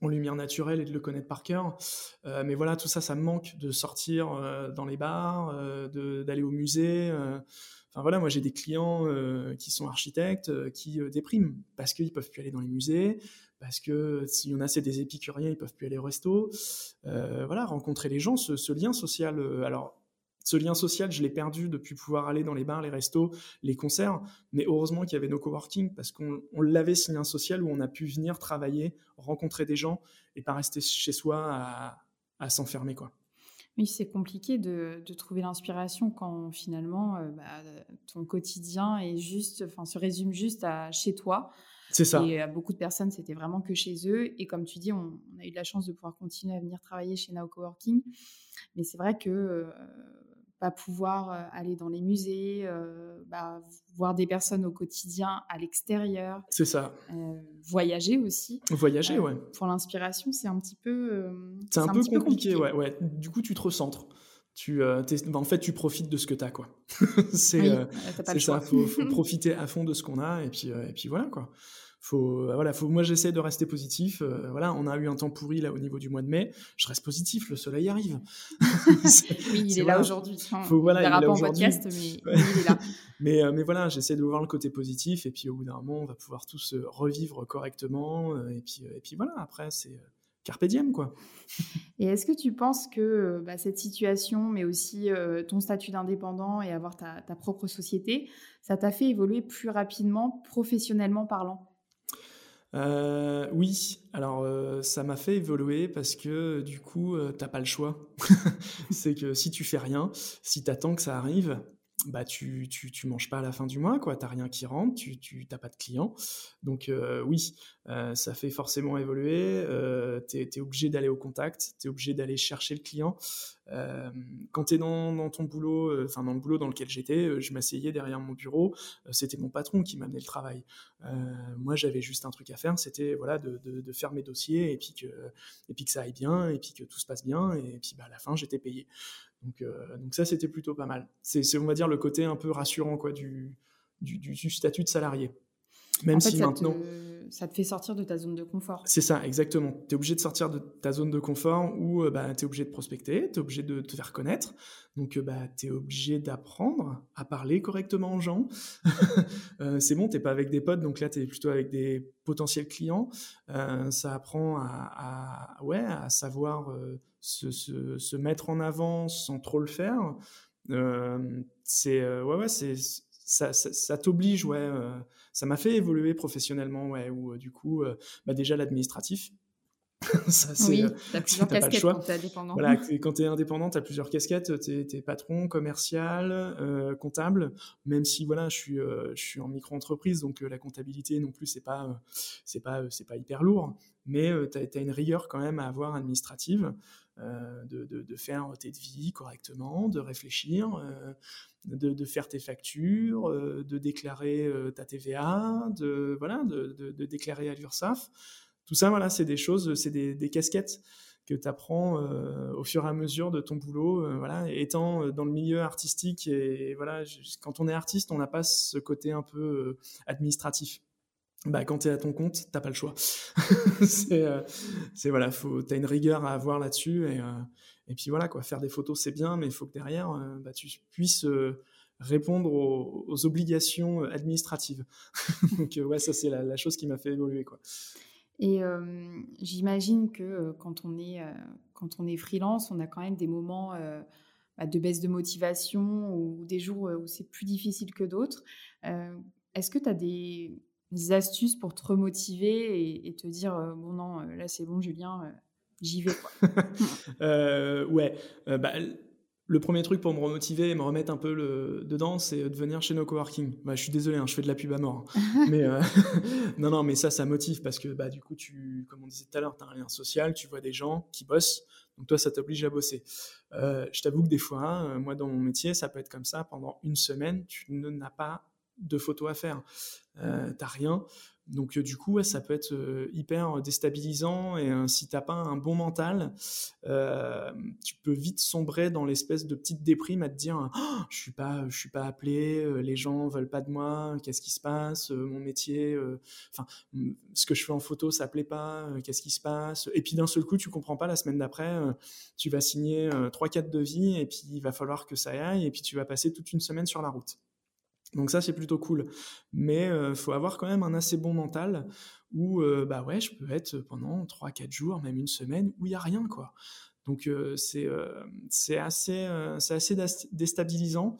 en lumière naturelle et de le connaître par cœur. Euh, mais voilà, tout ça, ça me manque de sortir euh, dans les bars, euh, d'aller au musée. Enfin voilà, moi j'ai des clients qui sont architectes qui dépriment parce qu'ils peuvent plus aller dans les musées, parce que s'il y en a, c'est des épicuriens, ils peuvent plus aller au resto. voilà, rencontrer les gens, ce, ce lien social. alors ce lien social, je l'ai perdu depuis pouvoir aller dans les bars, les restos, les concerts. Mais heureusement qu'il y avait nos coworking parce qu'on l'avait ce lien social où on a pu venir travailler, rencontrer des gens et pas rester chez soi à, s'enfermer. quoi. Oui, c'est compliqué de, trouver l'inspiration quand finalement euh, bah, ton quotidien est juste, enfin, se résume juste à chez toi. C'est ça. Et à beaucoup de personnes, c'était vraiment que chez eux. Et comme tu dis, on, a eu de la chance de pouvoir continuer à venir travailler chez Now Coworking. Mais c'est vrai que euh, pas pouvoir euh, aller dans les musées, euh, bah, voir des personnes au quotidien à l'extérieur. C'est ça. Euh, voyager aussi. Voyager, ouais. Pour l'inspiration, c'est un petit peu. c'est un, peu, compliqué, Ouais, ouais. Du coup, tu te recentres. Tu, bah, en fait, tu profites de ce que tu as, quoi. c'est ça, il faut, faut, profiter à fond de ce qu'on a, et puis, et puis voilà, quoi faut, euh, voilà, faut, moi j'essaie de rester positif. Euh, voilà, on a eu un temps pourri là au niveau du mois de mai. Je reste positif, le soleil arrive. oui, il est là aujourd'hui. Faut, voilà, il est là en podcast, mais, il est là. mais, euh, mais voilà, j'essaie de voir le côté positif et puis au bout d'un moment, on va pouvoir tous revivre correctement. et, puis, et puis voilà, après, c'est carpe diem, quoi. Et est-ce que tu penses que bah, cette situation, mais aussi ton statut d'indépendant et avoir ta, ta propre société, ça t'a fait évoluer plus rapidement, professionnellement parlant? Euh, oui, alors euh, ça m'a fait évoluer parce que du coup, euh, t'as pas le choix. c'est que si tu fais rien, si tu attends que ça arrive, bah tu, tu, tu, manges pas à la fin du mois, quoi. T'as rien qui rentre, tu, tu t'as pas de clients. Donc euh, oui, euh, ça fait forcément évoluer. Euh, tu es, obligé d'aller au contact, tu es obligé d'aller chercher le client. Euh, quand tu es dans, ton boulot, euh, enfin dans le boulot dans lequel j'étais, je m'asseyais derrière mon bureau, c'était mon patron qui m'amenait le travail. moi, j'avais juste un truc à faire, c'était voilà de, faire mes dossiers et puis que et puis que ça aille bien et puis que tout se passe bien et puis bah, à la fin j'étais payé. Donc, donc ça, c'était plutôt pas mal. C'est, on va dire, le côté un peu rassurant quoi, du, du statut de salarié. Même si maintenant. ça te fait sortir de ta zone de confort. C'est ça, exactement. Tu es obligé de sortir de ta zone de confort où euh, bah, tu es obligé de prospecter, tu es obligé de te faire connaître. Donc, euh, bah, tu es obligé d'apprendre à parler correctement aux gens. c'est bon, tu pas avec des potes, donc là, tu es plutôt avec des potentiels clients. ça apprend à, à, ouais, à savoir se, mettre en avant sans trop le faire, euh, c'est euh, ouais, ouais, c'est ça, ça, t'oblige, ouais. Euh, ça m'a fait évoluer professionnellement, ouais. Ou du coup, bah déjà l'administratif. ça, oui, as plusieurs casquettes quand tu es indépendant. Voilà, quand tu es indépendant, tu as plusieurs casquettes. Tu es, patron, commercial, comptable. Même si voilà, je suis, je suis en micro-entreprise, donc la comptabilité non plus, c'est pas, c'est pas, c'est pas hyper lourd. Mais tu as, une rigueur quand même à avoir administrative. Euh, de, faire tes devis correctement, de réfléchir, euh, de, faire tes factures, euh, de déclarer ta TVA, de, voilà, de, déclarer à l'URSSAF. Tout ça, voilà, c'est des choses, c'est des, casquettes que tu apprends au fur et à mesure de ton boulot. voilà, étant dans le milieu artistique, et voilà, quand on est artiste, on n'a pas ce côté un peu administratif bah, quand tu es à ton compte, t'as pas le choix. c'est, euh, voilà, faut, t'as une rigueur à avoir là-dessus et, euh, et puis voilà quoi, faire des photos c'est bien, mais il faut que derrière, euh, bah, tu puisses répondre aux, obligations administratives. Donc ouais, ça c'est la, chose qui m'a fait évoluer quoi. Et j'imagine que quand on est quand on est freelance, on a quand même des moments bah, de baisse de motivation ou des jours où c'est plus difficile que d'autres. Est-ce que tu as des, astuces pour te remotiver et, te dire bon non là c'est bon Julien j'y vais ouais bah, le premier truc pour me remotiver et me remettre un peu le, dedans, c'est de venir chez nos coworking. Bah, je suis désolé, hein, je fais de la pub à mort. Hein. mais euh, non, non, mais ça, ça motive parce que bah, du coup, tu, comme on disait tout à l'heure, tu as un lien social, tu vois des gens qui bossent. Donc toi, ça t'oblige à bosser. Euh, je t'avoue que des fois, hein, moi, dans mon métier, ça peut être comme ça. Pendant une semaine, tu n'as pas de photos à faire. Euh, t'as rien. Donc du coup, ça peut être hyper déstabilisant et si t'as pas un bon mental, tu peux vite sombrer dans l'espèce de petite déprime à te dire «Oh, je suis pas, je suis pas appelé, les gens veulent pas de moi, qu'est-ce qui se passe, mon métier, enfin ce que je fais en photo ça plaît pas, qu'est-ce qui se passe? Et puis d'un seul coup, tu comprends pas la semaine d'après, tu vas signer trois quatre devis et puis il va falloir que ça aille et puis tu vas passer toute une semaine sur la route. Donc ça, c'est plutôt cool. Mais il euh, faut avoir quand même un assez bon mental où, euh, bah ouais, je peux être pendant 3-4 jours, même une semaine, où il n'y a rien, quoi. Donc euh, c'est c'est assez, assez déstabilisant.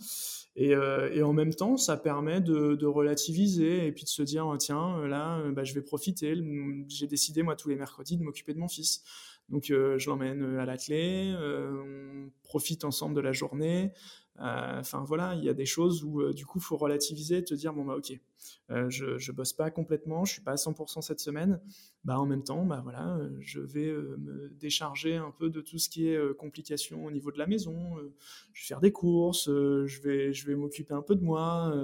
Et, et, en même temps, ça permet de, de, relativiser et puis de se dire, tiens, là, bah, je vais profiter. J'ai décidé, moi, tous les mercredis, de m'occuper de mon fils. Donc je l'emmène à la clé, on profite ensemble de la journée. Euh, enfin voilà, il y a des choses où euh, du coup, faut relativiser, te dire bon bah ok, euh, je, je bosse pas complètement, je suis pas à 100% cette semaine. Bah en même temps, bah voilà, je vais me décharger un peu de tout ce qui est complications au niveau de la maison. je vais faire des courses, je vais je vais m'occuper un peu de moi,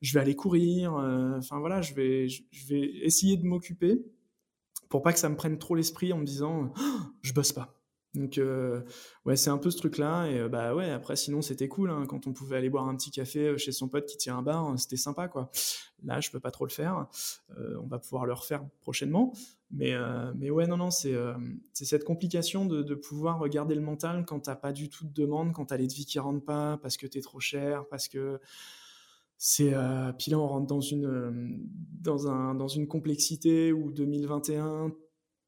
je vais aller courir. Enfin voilà, je vais je vais essayer de m'occuper pour pas que ça me prenne trop l'esprit en me disant je bosse pas. Donc euh, ouais, c'est un peu ce truc-là. Et euh, bah ouais, après sinon c'était cool hein, quand on pouvait aller boire un petit café euh, chez son pote qui tient un bar, hein, c'était sympa quoi. Là, je peux pas trop le faire. on va pouvoir le refaire prochainement. Mais mais ouais, non non, c'est c'est cette complication de, de, pouvoir regarder le mental quand t'as pas du tout de demande, quand t'as les devis qui rentrent pas parce que t'es trop cher, parce que c'est puis là on rentre dans une dans un dans une complexité où 2021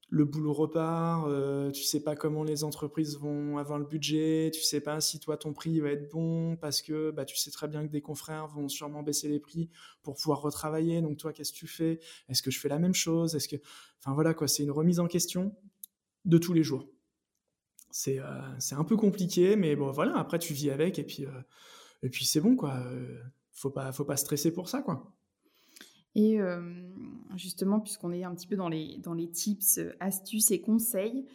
le boulot repart, euh, tu sais pas comment les entreprises vont avoir le budget, tu sais pas si toi ton prix va être bon parce que bah, tu sais très bien que des confrères vont sûrement baisser les prix pour pouvoir retravailler. Donc toi, qu'est-ce que tu fais? Est-ce que je fais la même chose? Est-ce que, enfin voilà quoi, c'est une remise en question de tous les jours. C'est euh, un peu compliqué, mais bon voilà. Après tu vis avec et puis euh, et puis c'est bon quoi. faut pas faut pas stresser pour ça quoi. Et justement, puisqu'on est un petit peu dans les, dans les tips, astuces et conseils,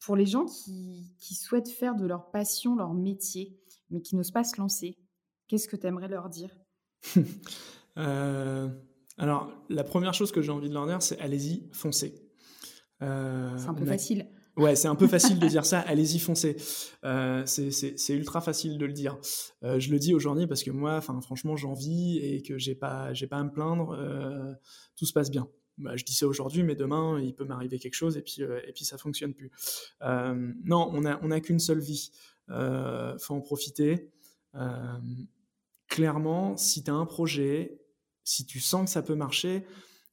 pour les gens qui, qui, souhaitent faire de leur passion leur métier, mais qui n'osent pas se lancer, qu'est-ce que tu aimerais leur dire? Euh, Alors, la première chose que j'ai envie de leur dire, c'est allez-y, foncez. Euh, c'est un peu facile. Ouais, c'est un peu facile de dire ça. Allez-y, foncez. Euh, c'est ultra facile de le dire. Euh, je le dis aujourd'hui parce que moi, franchement, j'en vis et que j'ai pas, j'ai pas à me plaindre. Euh, tout se passe bien. Bah, je dis ça aujourd'hui, mais demain, il peut m'arriver quelque chose et puis, et puis ça fonctionne plus. Non, on a, on a qu'une seule vie. Euh, faut en profiter. clairement, si tu as un projet, si tu sens que ça peut marcher,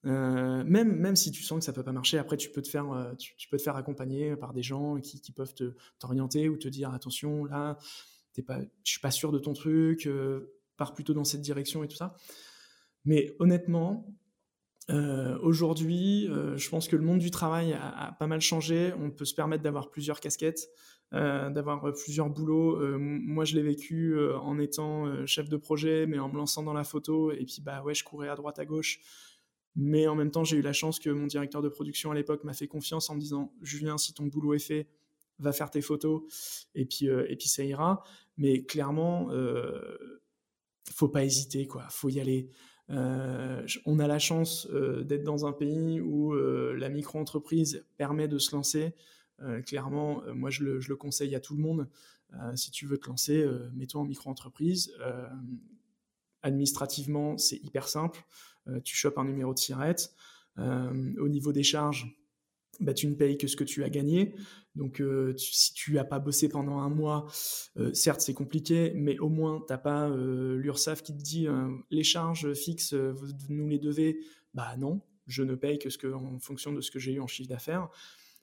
euh, même, même si tu sens que ça peut pas marcher, après tu peux te faire, euh, tu, peux te faire accompagner par des gens qui, peuvent te, t'orienter ou te dire attention là, t'es pas, je suis pas sûr de ton truc, euh, pars plutôt dans cette direction et tout ça. Mais honnêtement, aujourd'hui, je pense que le monde du travail a, pas mal changé. On peut se permettre d'avoir plusieurs casquettes, d'avoir plusieurs boulots. moi, je l'ai vécu en étant chef de projet, mais en me lançant dans la photo. Et puis, bah ouais, je courais à droite, à gauche. Mais en même temps, j'ai eu la chance que mon directeur de production à l'époque m'a fait confiance en me disant Julien, si ton boulot est fait, va faire tes photos et puis, euh, et puis ça ira. Mais clairement, euh, faut pas hésiter, quoi. Faut y aller. Euh, on a la chance euh, d'être dans un pays où la micro-entreprise permet de se lancer. clairement, moi, je le, je le, conseille à tout le monde. si tu veux te lancer, mets-toi en micro-entreprise. administrativement, c'est hyper simple. Euh, tu chopes un numéro de sirette. Euh, au niveau des charges, bah, tu ne payes que ce que tu as gagné. Donc, euh, si tu n'as pas bossé pendant un mois, certes, c'est compliqué, mais au moins, tu n'as pas l'URSSAF qui te dit les charges fixes, vous nous les devez. Bah non, je ne paye que ce que, en fonction de ce que j'ai eu en chiffre d'affaires.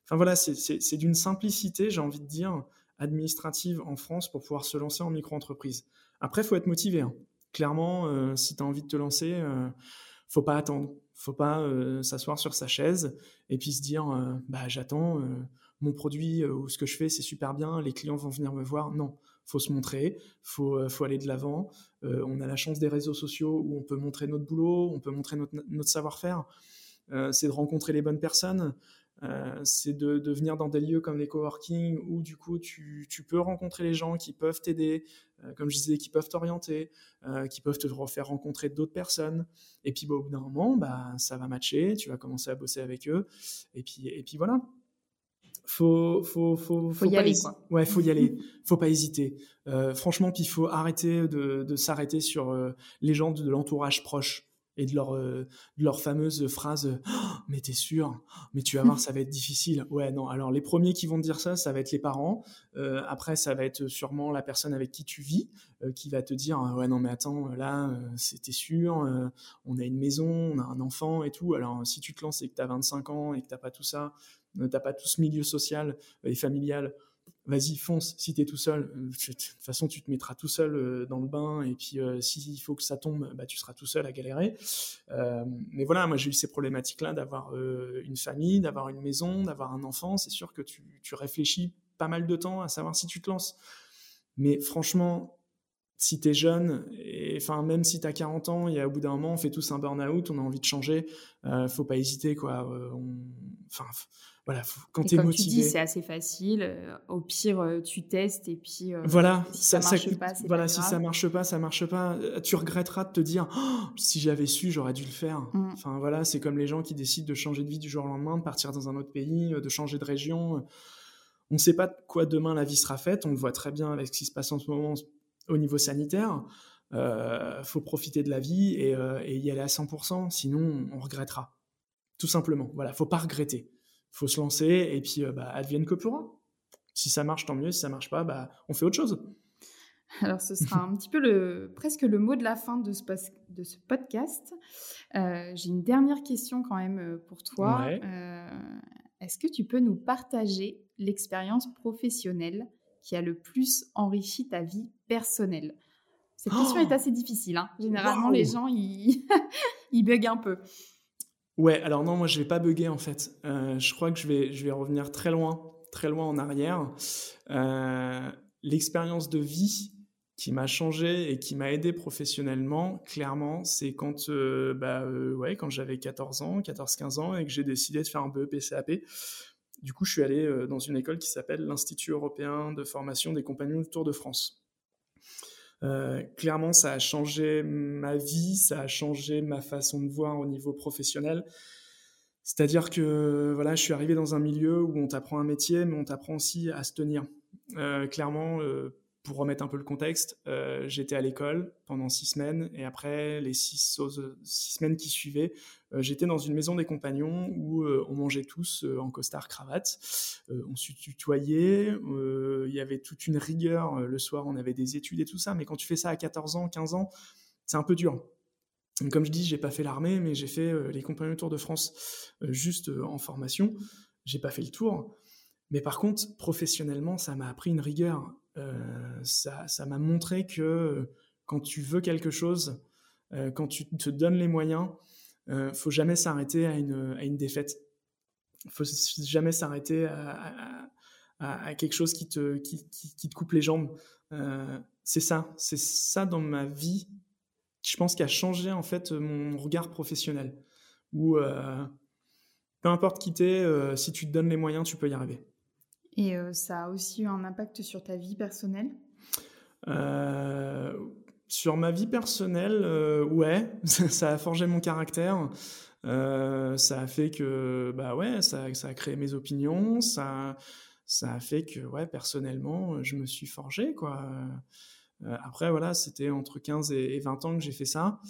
Enfin voilà, c'est d'une simplicité, j'ai envie de dire. administratives en France pour pouvoir se lancer en micro-entreprise. Après, il faut être motivé. Hein. Clairement, si tu as envie de te lancer, faut pas attendre. faut pas s'asseoir sur sa chaise et puis se dire bah, j'attends, mon produit ou ce que je fais, c'est super bien, les clients vont venir me voir. Non, faut se montrer, faut, euh, faut aller de l'avant. Euh, on a la chance des réseaux sociaux où on peut montrer notre boulot, on peut montrer notre, savoir-faire. Euh, c'est de rencontrer les bonnes personnes. C'est de, venir dans des lieux comme les coworking où du coup tu, peux rencontrer les gens qui peuvent t'aider, comme je disais, qui peuvent t'orienter, qui peuvent te faire rencontrer d'autres personnes. Et puis bah, au bout d'un moment, bah, ça va matcher, tu vas commencer à bosser avec eux. Et puis, et puis voilà, faut faut faut, faut, y aller quoi. Ouais, faut y aller. Faut pas hésiter. Euh, franchement, puis il faut arrêter de, de s'arrêter sur euh, les gens de, l'entourage proche et de leur euh, de leur fameuse phrase oh, mais t'es sûr? Mais tu vas voir ça va être difficile. Ouais non alors les premiers qui vont te dire ça ça va être les parents. Après ça va être sûrement la personne avec qui tu vis qui va te dire ouais non mais attends là c'était sûr on a une maison on a un enfant et tout. Alors si tu te lances et que tu as 25 ans et que t'as pas tout ça t'as pas tout ce milieu social et familial, vas-y, fonce. Si tu es tout seul, euh, de toute façon, tu te mettras tout seul euh, dans le bain. Et puis, euh, s'il faut que ça tombe, bah, tu seras tout seul à galérer. mais voilà, moi, j'ai eu ces problématiques-là d'avoir une famille, d'avoir une maison, d'avoir un enfant. C'est sûr que tu, tu, réfléchis pas mal de temps à savoir si tu te lances. Mais franchement, si tu es jeune, et enfin même si tu as 40 ans, a au bout d'un moment, on fait tous un burn-out, on a envie de changer, euh, faut pas hésiter quoi. Enfin, voilà, quand tu es motivé. Tu dis, c'est assez facile. Euh, au pire, euh, tu testes et puis. Euh, voilà, si ça, marche pas, voilà, si ça marche pas, ça marche pas. Tu regretteras de te dire, oh, si j'avais su, j'aurais dû le faire. Mm. Enfin voilà, c'est comme les gens qui décident de changer de vie du jour au lendemain, de partir dans un autre pays, de changer de région. On ne sait pas de quoi demain la vie sera faite. On le voit très bien avec ce qui se passe en ce moment au niveau sanitaire. Euh, faut profiter de la vie et, et, y aller à 100%, sinon on regrettera. Tout simplement. Voilà, faut pas regretter faut se lancer et puis euh, bah, advienne que pourra. Si ça marche, tant mieux. Si ça marche pas, bah, on fait autre chose. Alors, ce sera un petit peu le, presque le mot de la fin de ce, de ce podcast. Euh, j'ai une dernière question quand même euh, pour toi. Est-ce que tu peux nous partager l'expérience professionnelle qui a le plus enrichi ta vie personnelle Cette question est oh assez difficile. Hein. Généralement, les gens, ils, ils bug un peu. Ouais, alors non, moi je vais pas bugger en fait. Euh, je crois que je vais, je vais revenir très loin, très loin en arrière. Euh, l'expérience de vie qui m'a changé et qui m'a aidé professionnellement, clairement, c'est quand, euh, bah, ouais, quand j'avais 14 ans, 14-15 ans et que j'ai décidé de faire un BEP CAP. Du coup, je suis allé dans une école qui s'appelle l'Institut européen de formation des compagnons du Tour de France. Euh, clairement, ça a changé ma vie, ça a changé ma façon de voir au niveau professionnel. C'est-à-dire que voilà, je suis arrivé dans un milieu où on t'apprend un métier, mais on t'apprend aussi à se tenir. Euh, clairement, euh, pour remettre un peu le contexte, euh, j'étais à l'école pendant six semaines et après les six, semaines qui suivaient, euh, j'étais dans une maison des compagnons où euh, on mangeait tous en costard cravate, on se tutoyait, il y avait toute une rigueur. le soir, on avait des études et tout ça, mais quand tu fais ça à 14 ans, 15 ans, c'est un peu dur. Comme je dis, j'ai pas fait l'armée, mais j'ai fait les compagnons Tour de France juste en formation. J'ai pas fait le tour. Mais par contre, professionnellement, ça m'a appris une rigueur. Euh, ça, m'a montré que quand tu veux quelque chose, euh, quand tu te donnes les moyens, euh, faut jamais s'arrêter à une, à une défaite. faut jamais s'arrêter à, quelque chose qui te, qui, te coupe les jambes. c'est ça, c'est ça dans ma vie, je pense, qui a changé en fait mon regard professionnel. Où peu importe qui t'es, si tu te donnes les moyens, tu peux y arriver. Et euh, ça a aussi eu un impact sur ta vie personnelle? Euh, Sur ma vie personnelle, euh, ouais, ça a forgé mon caractère. ça a fait que, bah ouais, ça, a créé mes opinions, ça, ça a fait que, ouais, personnellement, je me suis forgé, quoi. après, voilà, c'était entre 15 et 20 ans que j'ai fait ça.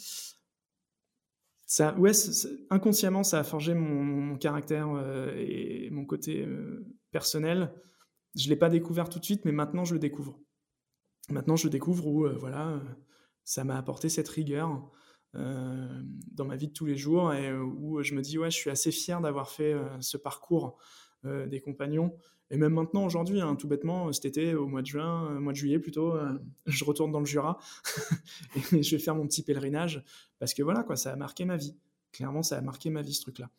Ouais, inconsciemment, ça a forgé mon, caractère et mon côté personnel, je ne l'ai pas découvert tout de suite, mais maintenant je le découvre. Maintenant je le découvre où euh, voilà, ça m'a apporté cette rigueur euh, dans ma vie de tous les jours et où je me dis ouais, je suis assez fier d'avoir fait euh, ce parcours des compagnons. Et même maintenant, aujourd'hui, hein, tout bêtement, cet été, au mois de juin, mois de juillet plutôt, je retourne dans le Jura et je vais faire mon petit pèlerinage parce que voilà, quoi, ça a marqué ma vie. Clairement, ça a marqué ma vie, ce truc-là.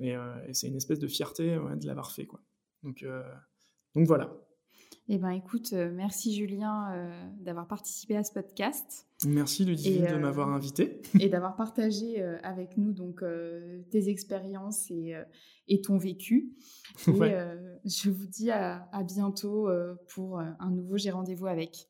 Et, c'est une espèce de fierté de l'avoir fait, quoi. Donc, donc voilà. Eh bien, écoute, euh, merci Julien euh, d'avoir participé à ce podcast. Merci Ludivine de m'avoir euh, invité. et d'avoir partagé avec nous donc tes expériences et, et, ton vécu. Et je vous dis à, à bientôt pour un nouveau J'ai rendez-vous avec.